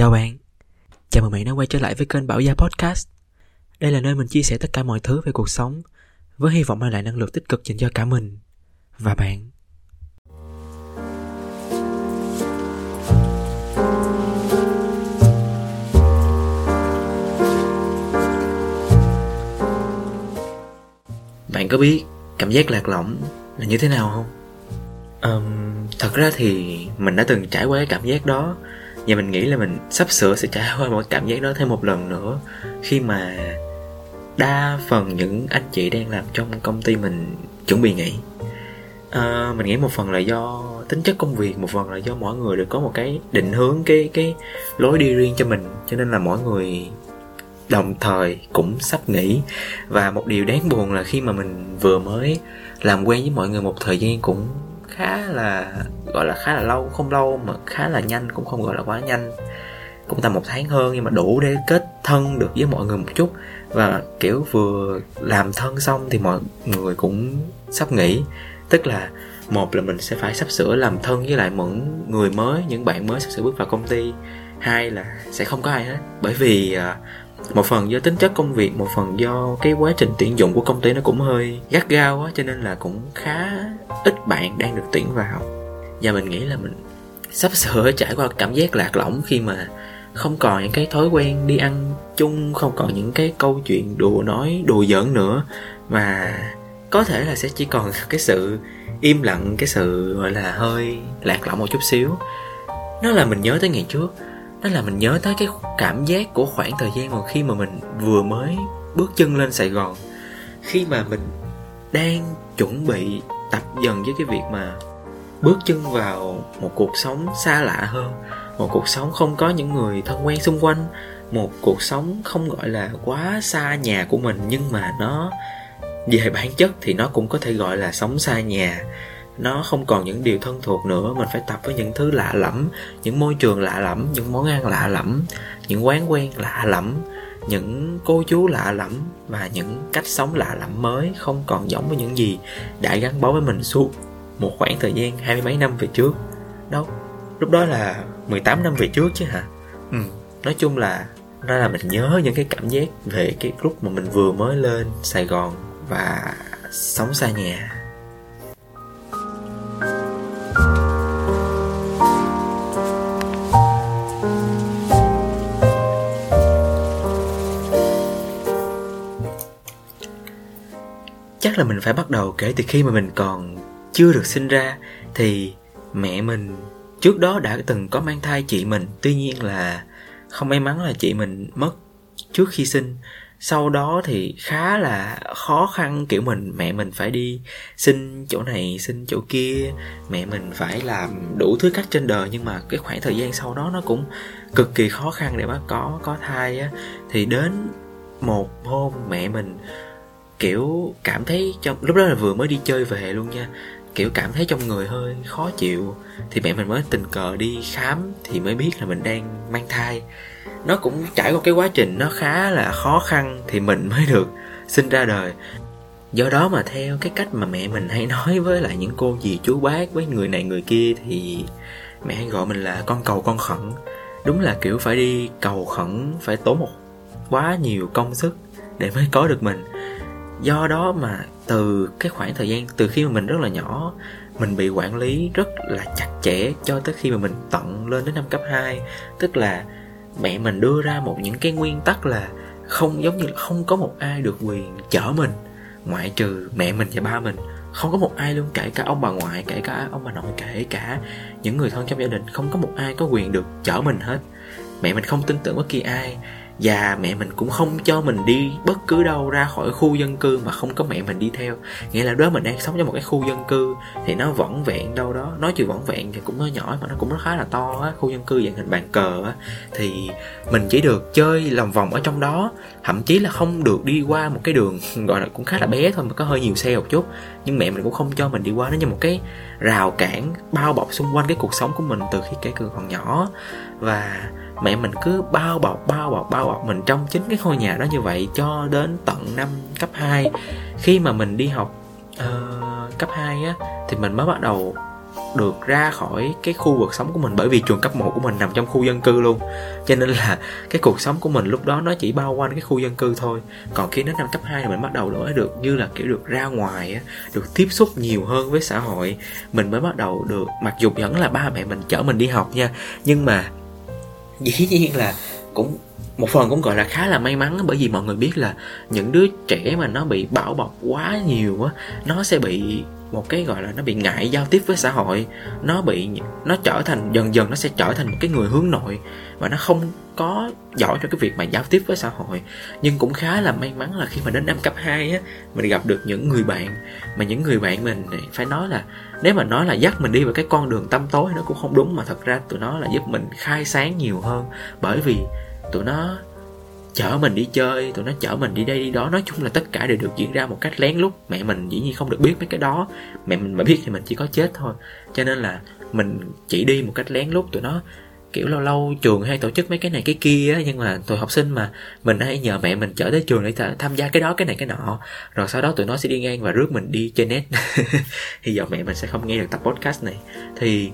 Chào bạn, chào mừng bạn đã quay trở lại với kênh Bảo Gia Podcast. Đây là nơi mình chia sẻ tất cả mọi thứ về cuộc sống với hy vọng mang lại năng lượng tích cực dành cho cả mình và bạn. Bạn có biết cảm giác lạc lõng là như thế nào không? Um, thật ra thì mình đã từng trải qua cái cảm giác đó và mình nghĩ là mình sắp sửa sẽ trải qua một cảm giác đó thêm một lần nữa. Khi mà đa phần những anh chị đang làm trong công ty mình chuẩn bị nghỉ. À, mình nghĩ một phần là do tính chất công việc một phần là do mỗi người đều có một cái định hướng cái cái lối đi riêng cho mình. Cho nên là mỗi người đồng thời cũng sắp nghỉ. Và một điều đáng buồn là khi mà mình vừa mới làm quen với mọi người một thời gian cũng khá là gọi là khá là lâu không lâu mà khá là nhanh cũng không gọi là quá nhanh. Cũng tầm một tháng hơn nhưng mà đủ để kết thân được với mọi người một chút. Và kiểu vừa làm thân xong thì mọi người cũng sắp nghỉ. Tức là một là mình sẽ phải sắp sửa làm thân với lại những người mới những bạn mới sắp sửa bước vào công ty. Hai là sẽ không có ai hết. Bởi vì uh, một phần do tính chất công việc, một phần do cái quá trình tuyển dụng của công ty nó cũng hơi gắt gao á, cho nên là cũng khá ít bạn đang được tuyển vào. Và mình nghĩ là mình sắp sửa trải qua cảm giác lạc lõng khi mà không còn những cái thói quen đi ăn chung, không còn những cái câu chuyện đùa nói, đùa giỡn nữa. Mà có thể là sẽ chỉ còn cái sự im lặng, cái sự, gọi là, hơi lạc lõng một chút xíu. Nó là mình nhớ tới ngày trước đó là mình nhớ tới cái cảm giác của khoảng thời gian mà khi mà mình vừa mới bước chân lên sài gòn. Khi mà mình đang chuẩn bị tập dần với cái việc mà bước chân vào một cuộc sống xa lạ hơn, một cuộc sống không có những người thân quen xung quanh, một cuộc sống không gọi là quá xa nhà của mình nhưng mà nó về bản chất thì nó cũng có thể gọi là sống xa nhà nó không còn những điều thân thuộc nữa. Mình phải tập với những thứ lạ lẫm, những môi trường lạ lẫm, những món ăn lạ lẫm, những quán quen lạ lẫm, những cô chú lạ lẫm và những cách sống lạ lẫm mới không còn giống với những gì đã gắn bó với mình suốt một khoảng thời gian hai mươi mấy năm về trước. Đâu lúc đó là 18 năm về trước chứ hả? Ừ nói chung là nó là mình nhớ những cái cảm giác về cái lúc mà mình vừa mới lên sài gòn và sống xa nhà. Chắc là mình phải bắt đầu kể từ khi mà mình còn chưa được sinh ra. Thì mẹ mình trước đó đã từng có mang thai chị mình. Tuy nhiên là không may mắn là chị mình mất trước khi sinh. Sau đó thì khá là khó khăn, kiểu mình, mẹ mình phải đi xin chỗ này, xin chỗ kia. Mẹ mình phải làm đủ thứ cách trên đời, nhưng mà cái khoảng thời gian sau đó nó cũng cực kỳ khó khăn để mà có có thai á. Thì đến một hôm mẹ mình kiểu cảm thấy trong, lúc đó là vừa mới đi chơi về luôn nha, kiểu cảm thấy trong người hơi khó chịu. Thì mẹ mình mới tình cờ đi khám thì mới biết là mình đang mang thai. Nó cũng trải qua cái quá trình nó khá là khó khăn thì mình mới được sinh ra đời. Do đó mà theo cái cách mà mẹ mình hay nói với lại những cô dì chú bác, với người này người kia thì mẹ hay gọi mình là con cầu con khẩn. Đúng là kiểu phải đi cầu khẩn, phải tốn một quá nhiều công sức để mới có được mình do đó mà từ cái khoảng thời gian, từ khi mà mình rất là nhỏ, mình bị quản lý rất là chặt chẽ cho tới khi mà mình tận lên đến năm cấp 2 tức là mẹ mình đưa ra một những cái nguyên tắc là không, giống như là không có một ai được quyền chở mình, ngoại trừ mẹ mình và ba mình. Không có một ai luôn, kể cả ông bà ngoại, kể cả ông bà nội, kể cả những người thân trong gia đình, không có một ai có quyền được chở mình hết. Mẹ mình không tin tưởng bất kỳ ai và mẹ mình cũng không cho mình đi bất cứ đâu ra khỏi khu dân cư mà không có mẹ mình đi theo. Nghĩa là đó mình đang sống trong một cái khu dân cư thì nó vẫn vẹn đâu đó. Nói chuyện vẫn vẹn thì cũng nó nhỏ mà nó cũng rất khá là to á. Khu dân cư dạng hình bàn cờ á. Thì mình chỉ được chơi lòng vòng ở trong đó. Thậm chí là không được đi qua một cái đường, gọi là cũng khá là bé thôi mà có hơi nhiều xe một chút. Nhưng mẹ mình cũng không cho mình đi qua. Nó như một cái rào cản bao bọc xung quanh cái cuộc sống của mình từ khi cái còn nhỏ. Và mẹ mình cứ bao bọc bao bọc bao bọc mình trong chính cái ngôi nhà đó như vậy cho đến tận năm cấp 2 khi mà mình đi học uh, cấp 2 á thì mình mới bắt đầu được ra khỏi cái khu vực sống của mình bởi vì trường cấp 1 của mình nằm trong khu dân cư luôn. Cho nên là cái cuộc sống của mình lúc đó nó chỉ bao quanh cái khu dân cư thôi. Còn khi đến năm cấp 2 thì mình bắt đầu đổi được như là kiểu được ra ngoài được tiếp xúc nhiều hơn với xã hội. Mình mới bắt đầu được mặc dù vẫn là ba mẹ mình chở mình đi học nha nhưng mà dĩ nhiên là cũng, một phần cũng gọi là khá là may mắn bởi vì mọi người biết là những đứa trẻ mà nó bị bảo bọc quá nhiều á, nó sẽ bị một cái, gọi là, nó bị ngại giao tiếp với xã hội. Nó bị, nó trở thành, dần dần nó sẽ trở thành một cái người hướng nội và nó không có giỏi cho cái việc mà giao tiếp với xã hội. Nhưng cũng khá là may mắn là khi mà đến năm cấp 2 á, mình gặp được những người bạn mà những người bạn mình phải nói là, nếu mà nói là dắt mình đi vào cái con đường tăm tối nó cũng không đúng, mà thật ra tụi nó là giúp mình khai sáng nhiều hơn. Bởi vì tụi nó chở mình đi chơi, tụi nó chở mình đi đây đi đó. Nói chung là tất cả đều được diễn ra một cách lén lút. Mẹ mình dĩ nhiên không được biết mấy cái đó. Mẹ mình mà biết thì mình chỉ có chết thôi. Cho nên là mình chỉ đi một cách lén lút. Tụi nó kiểu lâu lâu trường hay tổ chức mấy cái này cái kia á. Nhưng mà tụi học sinh mà mình hay nhờ mẹ mình chở tới trường để tham gia cái đó, cái này, cái nọ. Rồi sau đó tụi nó sẽ đi ngang và rước mình đi chơi net. Hy vọng mẹ mình sẽ không nghe được tập podcast này. Thì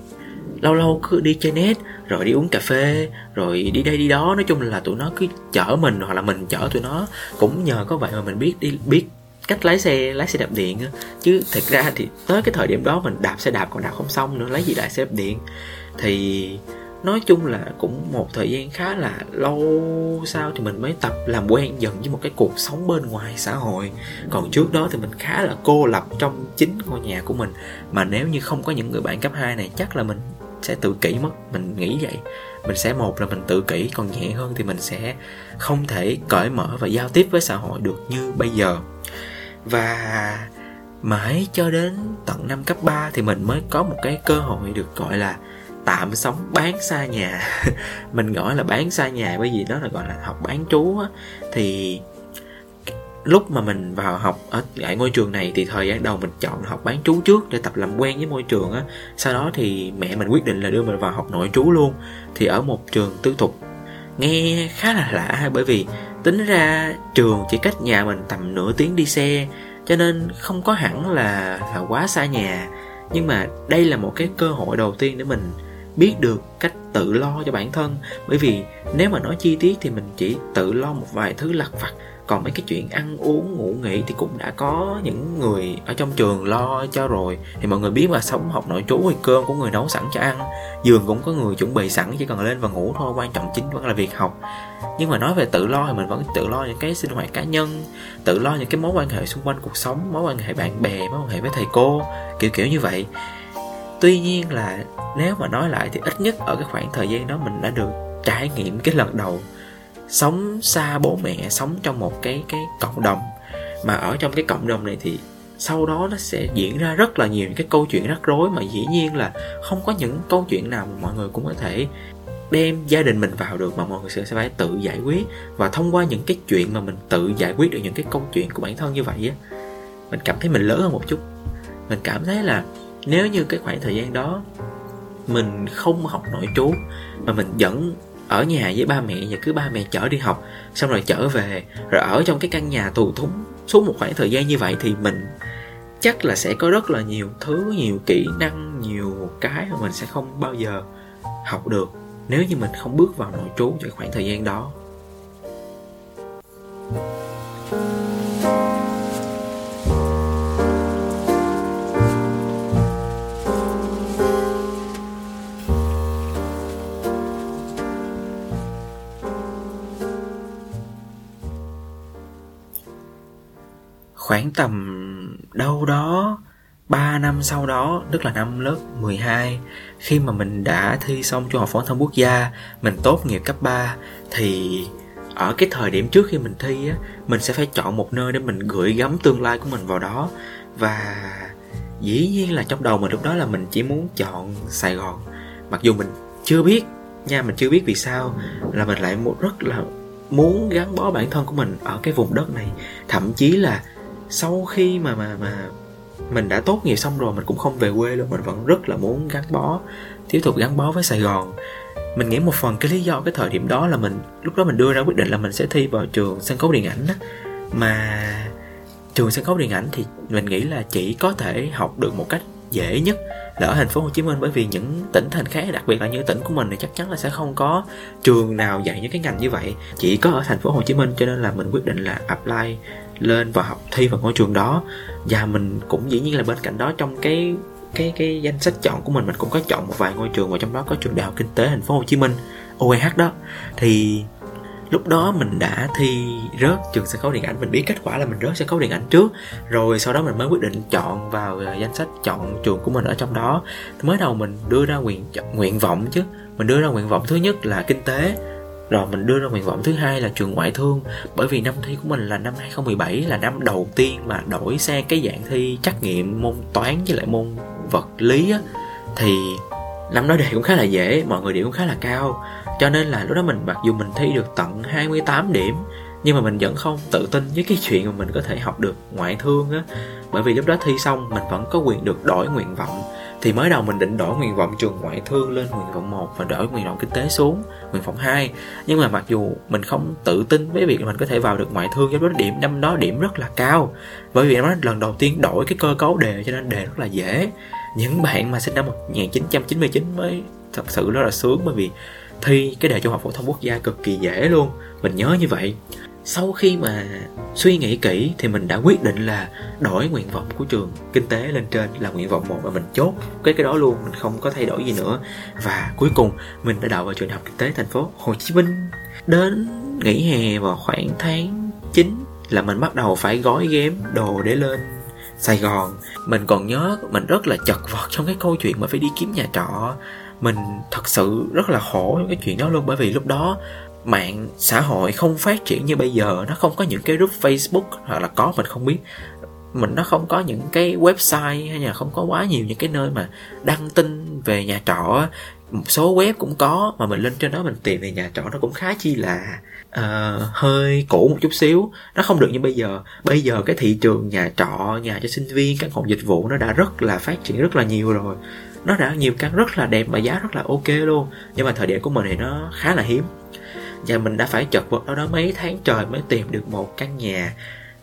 lâu lâu cứ đi chơi net, rồi đi uống cà phê, rồi đi đây đi đó. Nói chung là tụi nó cứ chở mình hoặc là mình chở tụi nó. Cũng nhờ có vậy mà mình biết đi, biết cách lái xe lái xe đạp điện chứ thật ra thì tới cái thời điểm đó mình đạp xe đạp còn đạp không xong nữa, lấy gì lại xe đạp điện. Thì nói chung là cũng một thời gian khá là lâu sau thì mình mới tập làm quen dần với một cái cuộc sống bên ngoài xã hội. Còn trước đó thì mình khá là cô lập trong chính ngôi nhà của mình. Mà nếu như không có những người bạn cấp 2 này, chắc là mình sẽ tự kỷ mất. Mình nghĩ vậy. Mình sẽ một là mình tự kỷ, còn nhẹ hơn thì mình sẽ không thể cởi mở và giao tiếp với xã hội được như bây giờ. Và mãi cho đến tận năm cấp 3 thì mình mới có một cái cơ hội được gọi là tạm sống, bán xa nhà. Mình gọi là bán xa nhà bởi vì đó là gọi là học bán trú á. Thì lúc mà mình vào học ở lại ngôi trường này thì thời gian đầu mình chọn học bán trú trước để tập làm quen với môi trường á. Sau đó thì mẹ mình quyết định là đưa mình vào học nội trú luôn, thì ở một trường tư thục. Nghe khá là lạ bởi vì tính ra trường chỉ cách nhà mình tầm nửa tiếng đi xe, cho nên không có hẳn là là quá xa nhà. Nhưng mà đây là một cái cơ hội đầu tiên để mình biết được cách tự lo cho bản thân. Bởi vì nếu mà nói chi tiết thì mình chỉ tự lo một vài thứ lặt vặt còn mấy cái chuyện ăn uống, ngủ nghỉ thì cũng đã có những người ở trong trường lo cho rồi. Thì mọi người biết mà sống học nội trú thì cơm của người nấu sẵn cho ăn, giường cũng có người chuẩn bị sẵn, chỉ cần lên và ngủ thôi, quan trọng chính vẫn là việc học. Nhưng mà nói về tự lo thì mình vẫn tự lo những cái sinh hoạt cá nhân, tự lo những cái mối quan hệ xung quanh cuộc sống, mối quan hệ bạn bè, mối quan hệ với thầy cô, kiểu kiểu như vậy. Tuy nhiên là nếu mà nói lại thì ít nhất ở cái khoảng thời gian đó mình đã được trải nghiệm cái lần đầu sống xa bố mẹ, sống trong một cái cái cộng đồng. Mà ở trong cái cộng đồng này thì sau đó nó sẽ diễn ra rất là nhiều những cái câu chuyện rắc rối mà dĩ nhiên là không có những câu chuyện nào mà mọi người cũng có thể đem gia đình mình vào được mà mọi người sẽ phải tự giải quyết. Và thông qua những cái chuyện mà mình tự giải quyết được những cái câu chuyện của bản thân như vậy á, mình cảm thấy mình lớn hơn một chút. Mình cảm thấy là nếu như cái khoảng thời gian đó mình không học nội trú mà mình vẫn ở nhà với ba mẹ và cứ ba mẹ chở đi học, xong rồi trở về. Rồi ở trong cái căn nhà tù thúng suốt một khoảng thời gian như vậy thì mình chắc là sẽ có rất là nhiều thứ, nhiều kỹ năng, nhiều cái mà mình sẽ không bao giờ học được nếu như mình không bước vào nội trú trong khoảng thời gian đó. Khoảng tầm đâu đó 3 năm sau đó, tức là năm lớp 12, khi mà mình đã thi xong trung học phổ thông quốc gia, mình tốt nghiệp cấp 3 thì ở cái thời điểm trước khi mình thi á, mình sẽ phải chọn một nơi để mình gửi gắm tương lai của mình vào đó và dĩ nhiên là trong đầu mình lúc đó là mình chỉ muốn chọn Sài Gòn. Mặc dù mình chưa biết nha, mình chưa biết vì sao là mình lại một rất là muốn gắn bó bản thân của mình ở cái vùng đất này, thậm chí là sau khi mà mà mà mình đã tốt nghiệp xong rồi, mình cũng không về quê luôn. Mình vẫn rất là muốn gắn bó, tiếp tục gắn bó với Sài Gòn. Mình nghĩ một phần cái lý do, cái thời điểm đó là mình, lúc đó mình đưa ra quyết định là mình sẽ thi vào trường sân khấu điện ảnh đó. mà trường sân khấu điện ảnh thì mình nghĩ là chỉ có thể học được một cách dễ nhất là ở thành phố Hồ Chí Minh. Bởi vì những tỉnh thành khác, đặc biệt là như tỉnh của mình thì chắc chắn là sẽ không có trường nào dạy những cái ngành như vậy. Chỉ có ở thành phố Hồ Chí Minh, cho nên là mình quyết định là apply lên và học thi vào ngôi trường đó. Và mình cũng dĩ nhiên là bên cạnh đó trong cái cái cái danh sách chọn của mình mình cũng có chọn một vài ngôi trường và trong đó có trường đại học kinh tế thành phố Hồ Chí Minh OEH đó. Thì lúc đó mình đã thi rớt trường sân khấu điện ảnh, mình biết kết quả là mình rớt sân khấu điện ảnh trước, rồi sau đó mình mới quyết định chọn vào ờ, danh sách chọn trường của mình ở trong đó. Mới đầu mình đưa ra nguyện nguyện vọng chứ. Mình đưa ra nguyện vọng thứ nhất là kinh tế rồi mình đưa ra nguyện vọng thứ hai là trường ngoại thương. Bởi vì năm thi của mình là năm 2017 là năm đầu tiên mà đổi sang cái dạng thi trắc nghiệm môn toán với lại môn vật lý á. Thì năm đó đề cũng khá là dễ, mọi người điểm cũng khá là cao. Cho nên là lúc đó mình mặc dù mình thi được tận 28 điểm, nhưng mà mình vẫn không tự tin với cái chuyện mà mình có thể học được ngoại thương á. Bởi vì lúc đó thi xong, mình vẫn có quyền được đổi nguyện vọng thì mới đầu mình định đổi nguyện vọng trường ngoại thương lên nguyện vọng 1 và đổi nguyện vọng kinh tế xuống, nguyện vọng 2 nhưng mà mặc dù mình không tự tin với việc mình có thể vào được ngoại thương cho đó điểm, năm đó điểm rất là cao. Bởi vì nó lần đầu tiên đổi cái cơ cấu đề, cho nên đề rất là dễ. Những bạn mà sinh năm 1999 mới thật sự rất là sướng bởi vì thi cái đề trung học phổ thông quốc gia cực kỳ dễ luôn. Mình nhớ như vậy sau khi mà suy nghĩ kỹ thì mình đã quyết định là đổi nguyện vọng của trường kinh tế lên trên là nguyện vọng một và mình chốt cái cái đó luôn, mình không có thay đổi gì nữa. Và cuối cùng mình đã đậu vào trường học kinh tế thành phố Hồ Chí Minh. Đến nghỉ hè vào khoảng tháng 9 là mình bắt đầu phải gói ghém đồ để lên Sài Gòn. Mình còn nhớ mình rất là chật vật trong cái câu chuyện mà phải đi kiếm nhà trọ. Mình thật sự rất là khổ trong cái chuyện đó luôn, bởi vì lúc đó mạng xã hội không phát triển như bây giờ nó không có những cái group facebook hoặc là có mình không biết. Mình nó không có những cái website hay là không có quá nhiều những cái nơi mà đăng tin về nhà trọ một số web cũng có mà mình lên trên đó mình tìm về nhà trọ nó cũng khá chi là uh, hơi cũ một chút xíu. Nó không được như bây giờ. Bây giờ cái thị trường nhà trọ nhà cho sinh viên căn hộ dịch vụ nó đã rất là phát triển rất là nhiều rồi. Nó đã nhiều căn rất là đẹp và giá rất là ok luôn. Nhưng mà thời điểm của mình thì nó khá là hiếm và mình đã phải chật vật ở đó mấy tháng trời mới tìm được một căn nhà.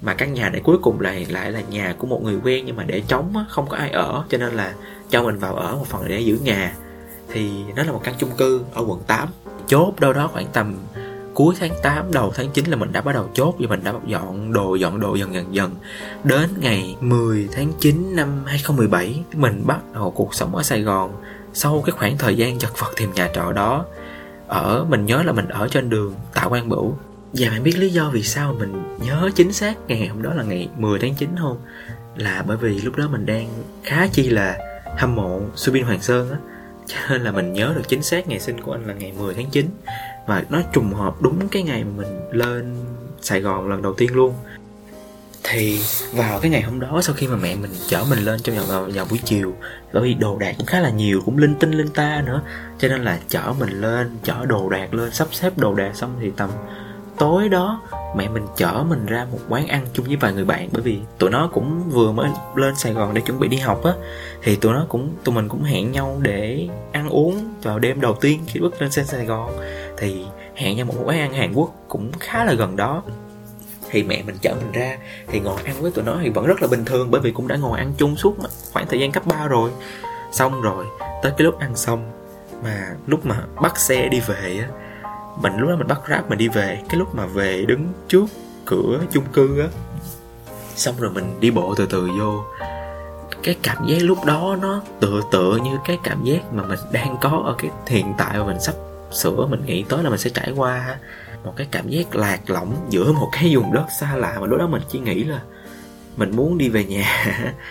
Mà căn nhà này cuối cùng lại lại là nhà của một người quen nhưng mà để trống á, không có ai ở cho nên là cho mình vào ở một phần để giữ nhà. Thì nó là một căn chung cư ở quận 8 chốt đâu đó khoảng tầm cuối tháng 8 đầu tháng 9 là mình đã bắt đầu chốt và mình đã dọn đồ dọn đồ dần dần dần. Đến ngày 10 tháng 9 năm 2017 mình bắt đầu cuộc sống ở Sài Gòn. Sau cái khoảng thời gian chật vật tìm nhà trọ đó ở, mình nhớ là mình ở trên đường Tạ Quang Bửu. Và bạn biết lý do vì sao mình nhớ chính xác ngày hôm đó là ngày 10 tháng 9 không? Là bởi vì lúc đó mình đang khá chi là hâm mộ Subin Hoàng Sơn á. Cho nên là mình nhớ được chính xác ngày sinh của anh là ngày 10 tháng 9 và nó trùng hợp đúng cái ngày mình lên Sài Gòn lần đầu tiên luôn thì vào cái ngày hôm đó sau khi mà mẹ mình chở mình lên trong vào, vào buổi chiều bởi vì đồ đạc cũng khá là nhiều cũng linh tinh linh ta nữa. Cho nên là chở mình lên chở đồ đạc lên sắp xếp đồ đạc xong thì tầm tối đó mẹ mình chở mình ra một quán ăn chung với vài người bạn. Bởi vì tụi nó cũng vừa mới lên Sài Gòn để chuẩn bị đi học á thì tụi nó cũng tụi mình cũng hẹn nhau để ăn uống vào đêm đầu tiên khi bước lên Sài Gòn. Thì hẹn nhau một quán ăn Hàn Quốc cũng khá là gần đó thì mẹ mình chở mình ra. Thì ngồi ăn với tụi nó thì vẫn rất là bình thường, bởi vì cũng đã ngồi ăn chung suốt khoảng thời gian cấp 3 rồi. Xong rồi, tới cái lúc ăn xong mà lúc mà bắt xe đi về á, mình lúc đó mình bắt grab mình đi về, cái lúc mà về đứng trước cửa chung cư á. Xong rồi mình đi bộ từ từ vô. Cái cảm giác lúc đó nó tựa tựa như cái cảm giác mà mình đang có ở cái hiện tại mà mình sắp sữa, mình nghĩ tới là mình sẽ trải qua một cái cảm giác lạc lõng giữa một cái vùng đất xa lạ mà lúc đó mình chỉ nghĩ là mình muốn đi về nhà.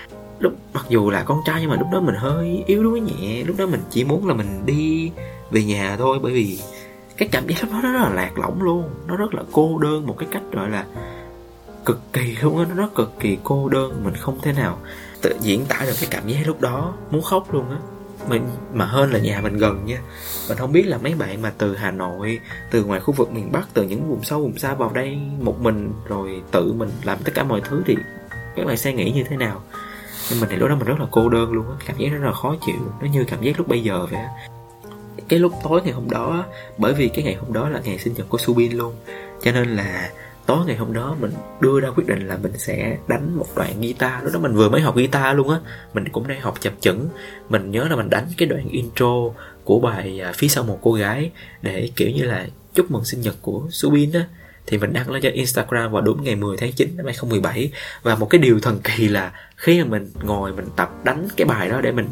Lúc, mặc dù là con trai nhưng mà lúc đó mình hơi yếu đuối nhẹ, lúc đó mình chỉ muốn là mình đi về nhà thôi, bởi vì cái cảm giác lúc đó nó rất là lạc lõng luôn, nó rất là cô đơn, một cái cách gọi là cực kỳ luôn á, nó rất cực kỳ cô đơn, mình không thể nào tự diễn tả được cái cảm giác lúc đó, muốn khóc luôn á mình mà hơn là nhà mình gần nha. Mình không biết là mấy bạn mà từ hà nội, từ ngoài khu vực miền bắc, từ những vùng sâu, vùng xa vào đây một mình rồi tự mình làm tất cả mọi thứ thì các bạn sẽ nghĩ như thế nào? Nhưng mình thì lúc đó mình rất là cô đơn luôn á, cảm giác rất là khó chịu, nó như cảm giác lúc bây giờ vậy cái lúc tối ngày hôm đó bởi vì cái ngày hôm đó là ngày sinh nhật của Subin luôn, cho nên là tối ngày hôm đó mình đưa ra quyết định là mình sẽ đánh một đoạn guitar. Lúc đó mình vừa mới học guitar luôn á. Mình cũng đang học chập chững. Mình nhớ là mình đánh cái đoạn intro của bài à, phía sau một cô gái để kiểu như là chúc mừng sinh nhật của Subin á. Thì mình đăng lên cho Instagram vào đúng ngày 10 tháng 9 năm 2017 và một cái điều thần kỳ là khi mà mình ngồi mình tập đánh cái bài đó để mình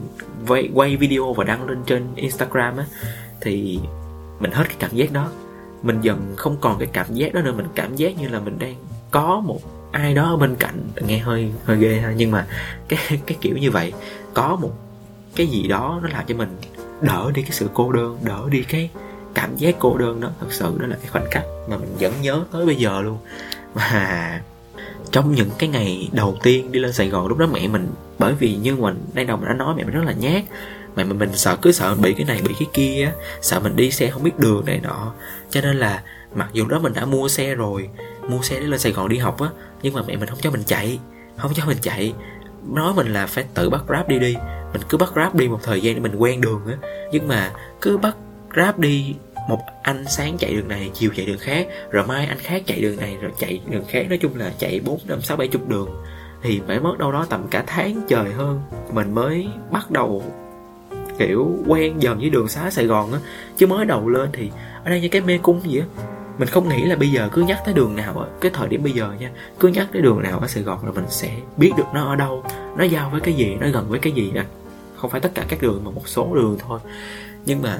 quay, quay video và đăng lên trên Instagram á thì mình hết cái cảm giác đó mình dần không còn cái cảm giác đó nữa, mình cảm giác như là mình đang có một ai đó ở bên cạnh. Nghe hơi hơi ghê ha, nhưng mà cái cái kiểu như vậy, có một cái gì đó nó làm cho mình đỡ đi cái sự cô đơn, đỡ đi cái cảm giác cô đơn đó. Thật sự đó là cái khoảnh khắc mà mình vẫn nhớ tới bây giờ luôn. Và trong những cái ngày đầu tiên đi lên Sài Gòn, lúc đó mẹ mình, bởi vì như mình đang đầu mình đã nói, mẹ mình rất là nhát mà mình sợ, cứ sợ bị cái này, bị cái kia sợ mình đi xe không biết đường này nọ. Cho nên là mặc dù đó mình đã mua xe rồi, mua xe để lên Sài Gòn đi học á, nhưng mà mẹ mình không cho mình chạy, không cho mình chạy. Nói mình là phải tự bắt grab đi đi. Mình cứ bắt grab đi một thời gian để mình quen đường á. Nhưng mà cứ bắt grab đi, một anh sáng chạy đường này, chiều chạy đường khác, rồi mai anh khác chạy đường này, rồi chạy đường khác. Nói chung là chạy bốn, năm, sáu, bảy chục đường. Thì phải mất đâu đó tầm cả tháng trời hơn, mình mới bắt đầu kiểu quen dần với đường xá Sài Gòn á. Chứ mới đầu lên thì ở đây như cái mê cung gì á. Mình không nghĩ là bây giờ cứ nhắc tới đường nào á, cái thời điểm bây giờ nha, cứ nhắc tới đường nào ở Sài Gòn là mình sẽ biết được nó ở đâu, nó giao với cái gì, nó gần với cái gì nè. Không phải tất cả các đường mà một số đường thôi. Nhưng mà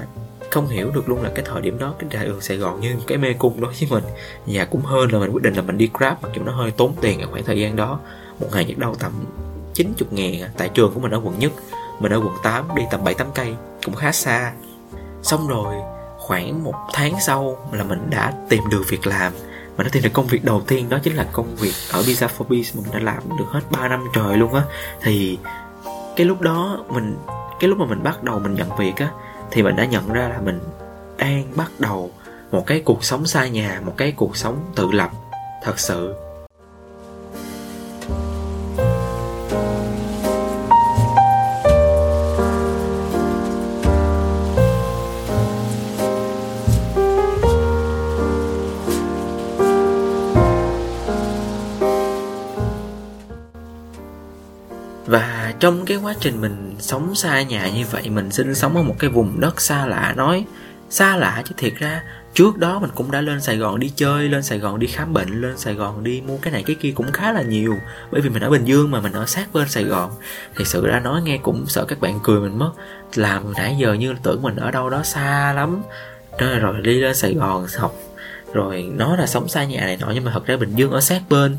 không hiểu được luôn là cái thời điểm đó, cái đại đường Sài Gòn như cái mê cung đó với mình. Nhà cũng hơn là mình quyết định là mình đi Grab mặc dù nó hơi tốn tiền ở khoảng thời gian đó. Một ngày nhất đâu tầm 90 ngàn à, tại trường của mình ở quận nhất mình ở quận 8 đi tầm 7 8 cây, cũng khá xa. Xong rồi, khoảng một tháng sau là mình đã tìm được việc làm. Mình đã tìm được công việc đầu tiên, đó chính là công việc ở Visa for Peace mình đã làm được hết 3 năm trời luôn á. Thì cái lúc đó mình, cái lúc mà mình bắt đầu mình nhận việc á, thì mình đã nhận ra là mình đang bắt đầu một cái cuộc sống xa nhà, một cái cuộc sống tự lập, thật sự. Trong cái quá trình mình sống xa nhà như vậy mình sinh sống ở một cái vùng đất xa lạ nói xa lạ chứ thiệt ra trước đó mình cũng đã lên sài gòn đi chơi lên sài gòn đi khám bệnh lên sài gòn đi mua cái này cái kia cũng khá là nhiều bởi vì mình ở bình dương mà mình ở sát bên sài gòn. Thì sự ra nói nghe cũng sợ các bạn cười mình mất làm nãy giờ như tưởng mình ở đâu đó xa lắm. Rồi, rồi đi lên sài gòn học rồi nói là sống xa nhà này nọ nhưng mà thật ra bình dương ở sát bên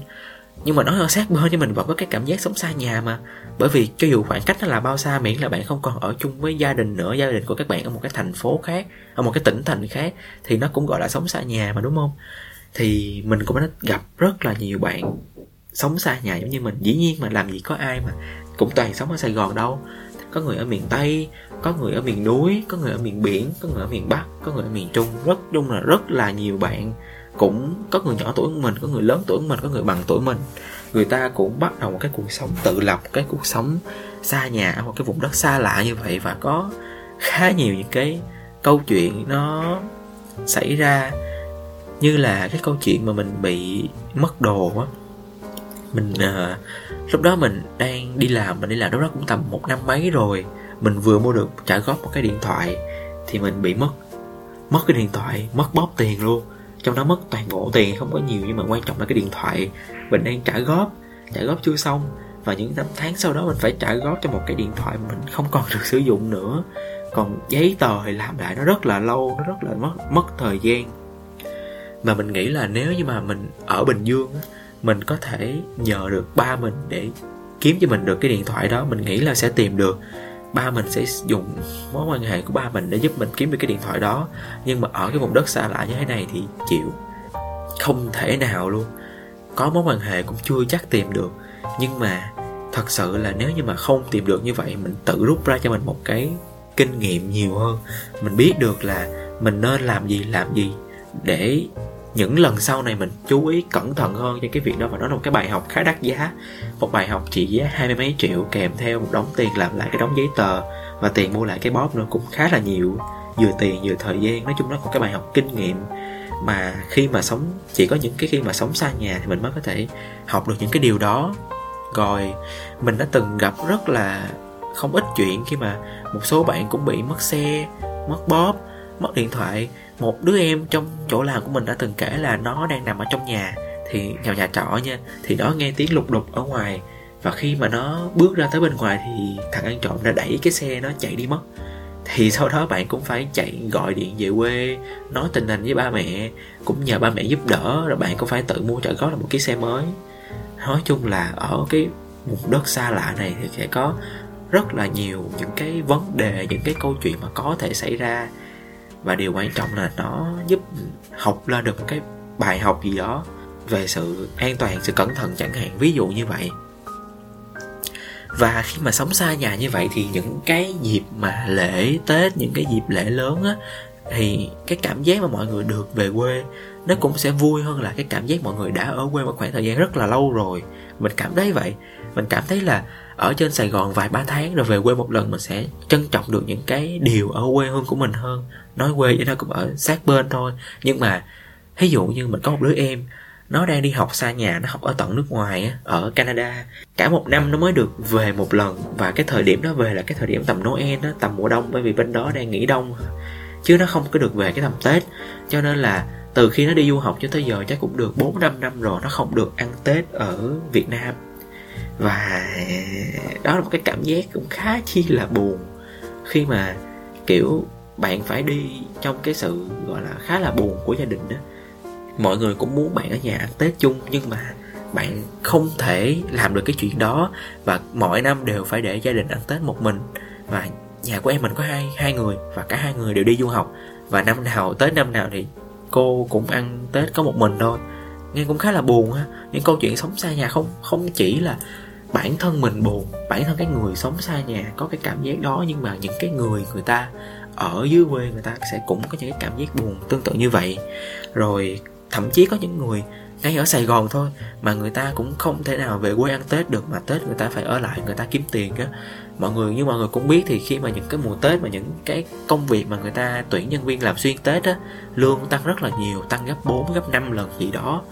nhưng mà nói ở sát bên thì mình vẫn có cái cảm giác sống xa nhà mà. Bởi vì cho dù khoảng cách nó là bao xa, miễn là bạn không còn ở chung với gia đình nữa, gia đình của các bạn ở một cái thành phố khác, ở một cái tỉnh thành khác, thì nó cũng gọi là sống xa nhà mà, đúng không? Thì mình cũng đã gặp rất là nhiều bạn sống xa nhà giống như mình. Dĩ nhiên mà làm gì có ai mà cũng toàn sống ở sài gòn đâu. Có người ở miền tây, có người ở miền núi, có người ở miền biển, có người ở miền bắc, có người ở miền trung. Rất chung là rất là nhiều bạn cũng có người nhỏ tuổi hơn mình có người lớn tuổi hơn mình có người bằng tuổi mình. Người ta cũng bắt đầu một cái cuộc sống tự lập cái cuộc sống xa nhà ở một cái vùng đất xa lạ như vậy và có khá nhiều những cái câu chuyện nó xảy ra như là cái câu chuyện mà mình bị mất đồ á. Mình uh, lúc đó mình đang đi làm mình đi làm lúc đó cũng tầm một năm mấy rồi mình vừa mua được trả góp một cái điện thoại thì mình bị mất mất cái điện thoại mất bóp tiền luôn trong đó mất toàn bộ tiền, không có nhiều nhưng mà quan trọng là cái điện thoại. Mình đang trả góp trả góp chưa xong. Và những năm tháng sau đó mình phải trả góp cho một cái điện thoại mình không còn được sử dụng nữa. Còn giấy tờ thì làm lại, nó rất là lâu, nó rất là mất mất thời gian. Mà mình nghĩ là nếu như mà mình ở bình dương mình có thể nhờ được ba mình để kiếm cho mình được cái điện thoại đó, mình nghĩ là sẽ tìm được ba mình sẽ dùng mối quan hệ của ba mình để giúp mình kiếm được cái điện thoại đó. Nhưng mà ở cái vùng đất xa lạ như thế này thì chịu. Không thể nào luôn. Có mối quan hệ cũng chưa chắc tìm được. Nhưng mà thật sự là nếu như mà không tìm được như vậy, mình tự rút ra cho mình một cái kinh nghiệm nhiều hơn. Mình biết được là mình nên làm gì làm gì để những lần sau này mình chú ý cẩn thận hơn cho cái việc đó, và đó là một cái bài học khá đắt giá. Một bài học trị giá hai mươi mấy triệu kèm theo một đống tiền làm lại cái đống giấy tờ, và tiền mua lại cái bóp nữa cũng khá là nhiều. Vừa tiền vừa thời gian, nói chung nó còn cái bài học kinh nghiệm. Mà khi mà sống, chỉ có những cái khi mà sống xa nhà thì mình mới có thể học được những cái điều đó. Rồi, mình đã từng gặp rất là không ít chuyện khi mà một số bạn cũng bị mất xe, mất bóp, mất điện thoại một đứa em trong chỗ làm của mình đã từng kể là nó đang nằm ở trong nhà, thì nhà nhà trọ nha, thì nó nghe tiếng lục đục ở ngoài. Và khi mà nó bước ra tới bên ngoài thì thằng ăn trộm đã đẩy cái xe nó chạy đi mất. Thì sau đó bạn cũng phải chạy gọi điện về quê, nói tình hình với ba mẹ, cũng nhờ ba mẹ giúp đỡ, rồi bạn cũng phải tự mua trả góp là một cái xe mới. Nói chung là ở cái vùng đất xa lạ này thì sẽ có rất là nhiều những cái vấn đề, những cái câu chuyện mà có thể xảy ra và điều quan trọng là nó giúp học ra được một cái bài học gì đó về sự an toàn, sự cẩn thận chẳng hạn, ví dụ như vậy. Và khi mà sống xa nhà như vậy thì những cái dịp mà lễ tết, những cái dịp lễ lớn á, thì cái cảm giác mà mọi người được về quê nó cũng sẽ vui hơn là cái cảm giác mọi người đã ở quê một khoảng thời gian rất là lâu rồi. Mình cảm thấy vậy. Mình cảm thấy là ở trên sài gòn vài ba tháng rồi về quê một lần, mình sẽ trân trọng được những cái điều ở quê hương của mình hơn nói quê vậy nó cũng ở sát bên thôi. Nhưng mà ví dụ như mình có một đứa em, nó đang đi học xa nhà, nó học ở tận nước ngoài ở Canada. Cả một năm nó mới được về một lần, và cái thời điểm nó về là cái thời điểm tầm Noel đó, tầm mùa đông, bởi vì bên đó đang nghỉ đông. Chứ nó không có được về cái tầm Tết. Cho nên là từ khi nó đi du học cho tới giờ chắc cũng được 4 năm năm rồi nó không được ăn Tết ở Việt Nam. Và đó là một cái cảm giác cũng khá chi là buồn. Khi mà, kiểu bạn phải đi trong cái sự, gọi là, khá là buồn của gia đình đó. Mọi người cũng muốn bạn ở nhà ăn tết chung, nhưng mà bạn không thể làm được cái chuyện đó và mỗi năm đều phải để gia đình ăn tết một mình. Và nhà của em mình có hai hai người và cả hai người đều đi du học. Và năm nào tới năm nào thì cô cũng ăn tết có một mình thôi. Nghe cũng khá là buồn ha. Những câu chuyện sống xa nhà không không chỉ là bản thân mình buồn, bản thân cái người sống xa nhà có cái cảm giác đó, nhưng mà những cái người người ta ở dưới quê người ta sẽ cũng có những cái cảm giác buồn tương tự như vậy. Rồi thậm chí có những người ngay ở Sài Gòn thôi mà người ta cũng không thể nào về quê ăn Tết được mà Tết người ta phải ở lại, người ta kiếm tiền á. Mọi người, như mọi người cũng biết thì khi mà những cái mùa Tết mà những cái công việc mà người ta tuyển nhân viên làm xuyên Tết á, lương tăng rất là nhiều, tăng gấp 4 gấp 5 lần gì đó.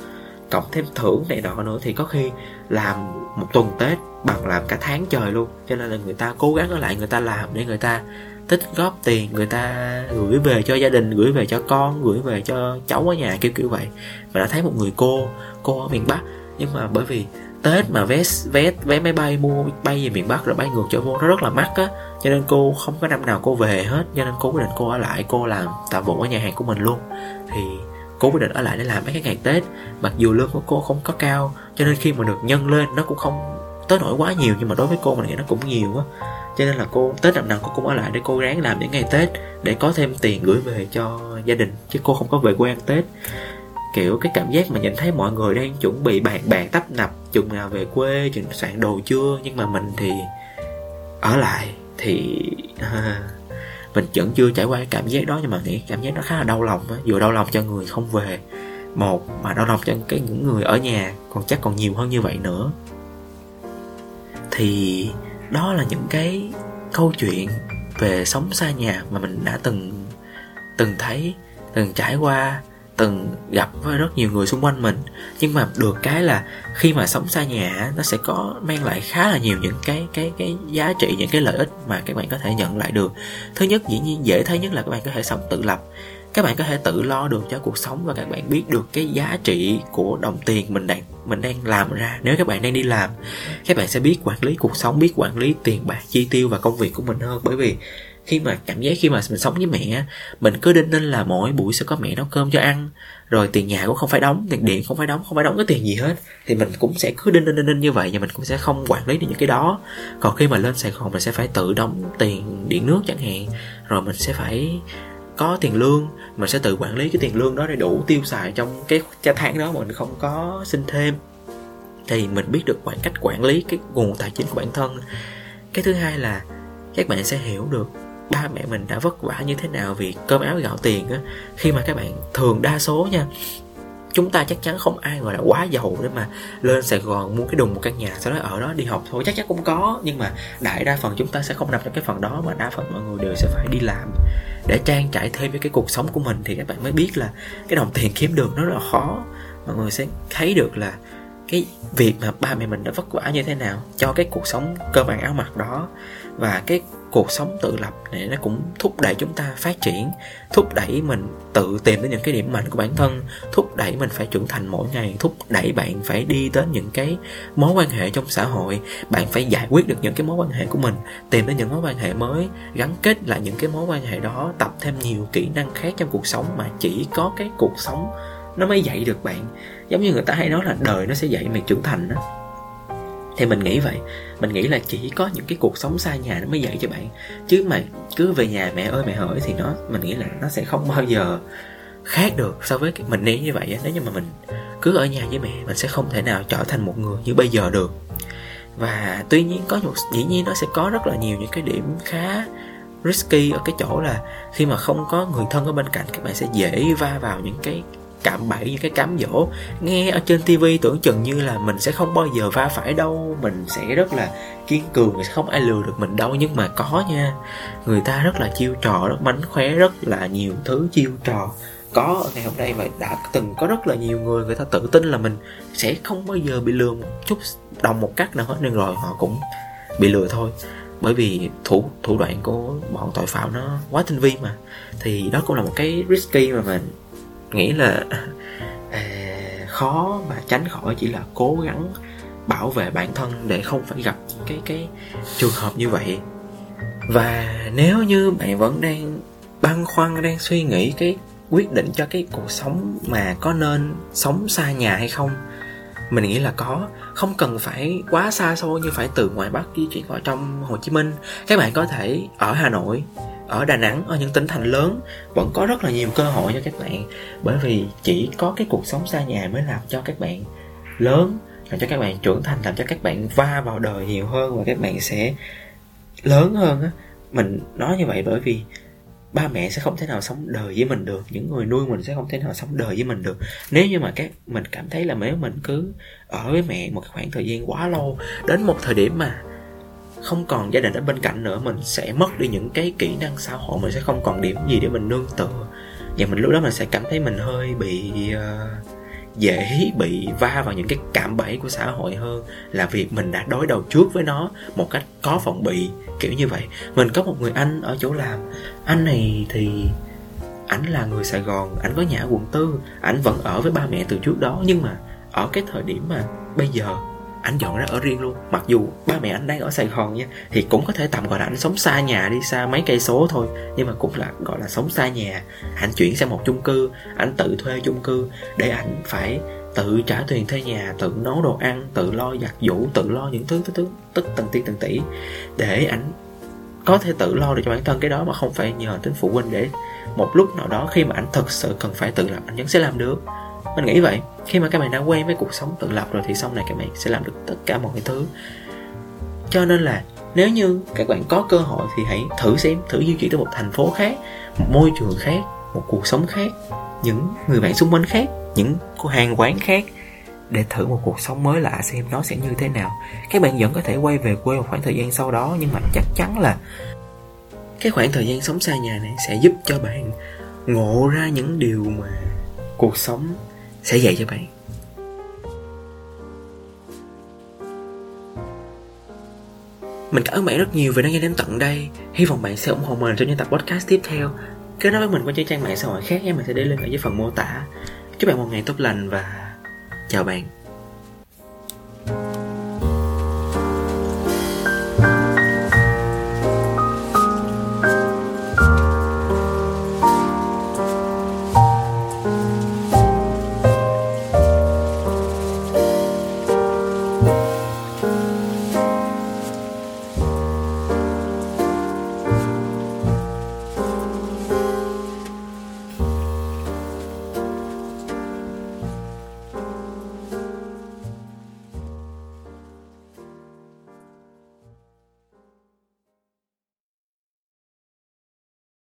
Cộng thêm thưởng này nọ nữa thì có khi làm một tuần Tết bằng làm cả tháng trời luôn. Cho nên là người ta cố gắng ở lại, người ta làm để người ta tích góp tiền người ta gửi về cho gia đình, gửi về cho con, gửi về cho cháu ở nhà, kiểu kiểu vậy. Mà đã thấy một người cô cô ở miền bắc. Nhưng mà bởi vì tết mà vé vé vé máy bay mua bay về miền bắc rồi bay ngược trở vô nó rất là mắc á. Cho nên cô không có năm nào cô về hết. Cho nên cô quyết định cô ở lại, cô làm tạm vụ ở nhà hàng của mình luôn. Thì cô quyết định ở lại để làm mấy cái ngày tết. Mặc dù lương của cô không có cao, cho nên khi mà được nhân lên nó cũng không tới nổi quá nhiều. Nhưng mà đối với cô mình nghĩ nó cũng nhiều á cho nên là cô tết năm nào cô cũng ở lại để cô ráng làm những ngày tết để có thêm tiền gửi về cho gia đình chứ cô không có về quê ăn tết. Kiểu cái cảm giác mà nhìn thấy mọi người đang chuẩn bị bàn bạc tấp nập chừng nào về quê chừng soạn đồ chưa nhưng mà mình thì ở lại thì à, mình vẫn chưa trải qua cái cảm giác đó nhưng mà nghĩ cảm giác nó khá là đau lòng á. Vừa đau lòng cho người không về một mà đau lòng cho cái những người ở nhà còn chắc còn nhiều hơn như vậy nữa. Thì đó là những cái câu chuyện về sống xa nhà mà mình đã từng từng thấy, từng trải qua, từng gặp với rất nhiều người xung quanh mình. Nhưng mà được cái là khi mà sống xa nhà nó sẽ có mang lại khá là nhiều những cái cái cái giá trị, những cái lợi ích mà các bạn có thể nhận lại được. Thứ nhất, dĩ nhiên dễ thấy nhất là các bạn có thể sống tự lập các bạn có thể tự lo được cho cuộc sống và các bạn biết được cái giá trị của đồng tiền mình đang mình đang làm ra. Nếu các bạn đang đi làm, các bạn sẽ biết quản lý cuộc sống, biết quản lý tiền bạc, chi tiêu và công việc của mình hơn. Bởi vì khi mà cảm giác khi mà mình sống với mẹ mình cứ đinh ninh là mỗi buổi sẽ có mẹ nấu cơm cho ăn, rồi tiền nhà cũng không phải đóng, tiền điện không phải đóng, không phải đóng cái tiền gì hết, thì mình cũng sẽ cứ đinh ninh đinh ninh như vậy và mình cũng sẽ không quản lý được những cái đó. Còn khi mà lên sài gòn mình sẽ phải tự đóng tiền điện nước chẳng hạn, rồi mình sẽ phải có tiền lương, mình sẽ tự quản lý cái tiền lương đó để đủ tiêu xài trong cái tháng đó mình không có xin thêm. Thì mình biết được quản cách quản lý cái nguồn tài chính của bản thân. Cái thứ hai là các bạn sẽ hiểu được ba mẹ mình đã vất vả như thế nào vì cơm áo gạo tiền á. Khi mà các bạn thường đa số nha chúng ta chắc chắn không ai gọi là quá giàu để mà lên Sài Gòn mua cái đùng một căn nhà, sau đó ở đó đi học thôi. Chắc chắn cũng có, nhưng mà đại đa phần chúng ta sẽ không nằm trong cái phần đó, mà đa phần mọi người đều sẽ phải đi làm. Để trang trải thêm với cái cuộc sống của mình thì các bạn mới biết là cái đồng tiền kiếm được nó rất là khó. Mọi người sẽ thấy được là cái việc mà ba mẹ mình đã vất vả như thế nào, cho cái cuộc sống cơ bản áo mặc đó và cái cuộc sống tự lập này nó cũng thúc đẩy chúng ta phát triển, thúc đẩy mình tự tìm đến những cái điểm mạnh của bản thân, thúc đẩy mình phải trưởng thành mỗi ngày, thúc đẩy bạn phải đi đến những cái mối quan hệ trong xã hội, bạn phải giải quyết được những cái mối quan hệ của mình, tìm đến những mối quan hệ mới, gắn kết lại những cái mối quan hệ đó, tập thêm nhiều kỹ năng khác trong cuộc sống mà chỉ có cái cuộc sống nó mới dạy được bạn giống như người ta hay nói là đời nó sẽ dạy mày trưởng thành đó. Thì mình nghĩ vậy. Mình nghĩ là chỉ có những cái cuộc sống xa nhà nó mới dạy cho bạn. Chứ mà cứ về nhà mẹ ơi, mẹ hỏi thì nó, mình nghĩ là nó sẽ không bao giờ khác được so với mình nghĩ như vậy nếu như mà mình cứ ở nhà với mẹ, mình sẽ không thể nào trở thành một người như bây giờ được. Và tuy nhiên có một, dĩ nhiên nó sẽ có rất là nhiều những cái điểm khá risky ở cái chỗ là khi mà không có người thân ở bên cạnh, các bạn sẽ dễ va vào những cái cạm bẫy những cái cám dỗ. Nghe ở trên tivi tưởng chừng như là mình sẽ không bao giờ va phải đâu. Mình sẽ rất là kiên cường sẽ không ai lừa được mình đâu. Nhưng mà có nha, người ta rất là chiêu trò, rất mánh khóe, rất là nhiều thứ chiêu trò. Có ở ngày hôm nay và đã từng có rất là nhiều người người ta tự tin là mình sẽ không bao giờ bị lừa một chút đồng một cách nào hết. Nên rồi họ cũng bị lừa thôi. Bởi vì thủ thủ đoạn của bọn tội phạm nó quá tinh vi mà. Thì đó cũng là một cái risky mà mình nghĩ là à, khó mà tránh khỏi chỉ là cố gắng bảo vệ bản thân để không phải gặp cái cái trường hợp như vậy. Và nếu như bạn vẫn đang băn khoăn đang suy nghĩ cái quyết định cho cái cuộc sống mà có nên sống xa nhà hay không mình nghĩ là có. Không cần phải quá xa xôi như phải từ ngoài bắc di chuyển vào trong hồ chí minh. Các bạn có thể ở hà nội, ở Đà Nẵng, ở những tỉnh thành lớn, vẫn có rất là nhiều cơ hội cho các bạn. Bởi vì chỉ có cái cuộc sống xa nhà mới làm cho các bạn lớn, làm cho các bạn trưởng thành, làm cho các bạn va vào đời nhiều hơn và các bạn sẽ lớn hơn á. Mình nói như vậy bởi vì ba mẹ sẽ không thể nào sống đời với mình được những người nuôi mình sẽ không thể nào sống đời với mình được. Nếu như mà các mình cảm thấy là nếu mình cứ ở với mẹ một khoảng thời gian quá lâu đến một thời điểm mà không còn gia đình ở bên cạnh nữa mình sẽ mất đi những cái kỹ năng xã hội mình sẽ không còn điểm gì để mình nương tựa. Và mình lúc đó mình sẽ cảm thấy mình hơi bị uh, dễ bị va vào những cái cảm bẫy của xã hội hơn là việc mình đã đối đầu trước với nó một cách có phòng bị, kiểu như vậy. Mình có một người anh ở chỗ làm. Anh này thì, ảnh là người sài gòn, ảnh có nhà ở quận tư, ảnh vẫn ở với ba mẹ từ trước đó. Nhưng mà ở cái thời điểm mà bây giờ anh dọn ra ở riêng luôn. Mặc dù ba mẹ anh đang ở sài gòn nha, thì cũng có thể tầm gọi là anh sống xa nhà đi, xa mấy cây số thôi. Nhưng mà cũng là, gọi là sống xa nhà. Anh chuyển sang một chung cư, anh tự thuê chung cư để anh phải tự trả tiền thuê nhà, tự nấu đồ ăn, tự lo giặt giũ, tự lo những thứ thứ thứ tất từng tỷ từng tỷ để anh có thể tự lo được cho bản thân. Cái đó mà không phải nhờ đến phụ huynh để một lúc nào đó khi mà anh thật sự cần phải tự lập, anh vẫn sẽ làm được mình nghĩ vậy. Khi mà các bạn đã quen với cuộc sống tự lập rồi thì sau này các bạn sẽ làm được tất cả mọi thứ. Cho nên là nếu như các bạn có cơ hội thì hãy thử xem, thử di chuyển tới một thành phố khác, một môi trường khác, một cuộc sống khác, những người bạn xung quanh khác, những hàng quán khác để thử một cuộc sống mới lạ xem nó sẽ như thế nào. Các bạn vẫn có thể quay về quê một khoảng thời gian sau đó, nhưng mà chắc chắn là cái khoảng thời gian sống xa nhà này sẽ giúp cho bạn ngộ ra những điều mà cuộc sống sẽ dạy cho bạn. Mình cảm ơn bạn rất nhiều vì đã nghe đến tận đây. Hy vọng bạn sẽ ủng hộ mình trong những tập podcast tiếp theo. Kết nối với mình qua những trang mạng xã hội khác nhé. Mình sẽ để link ở dưới phần mô tả. Chúc bạn một ngày tốt lành và chào bạn.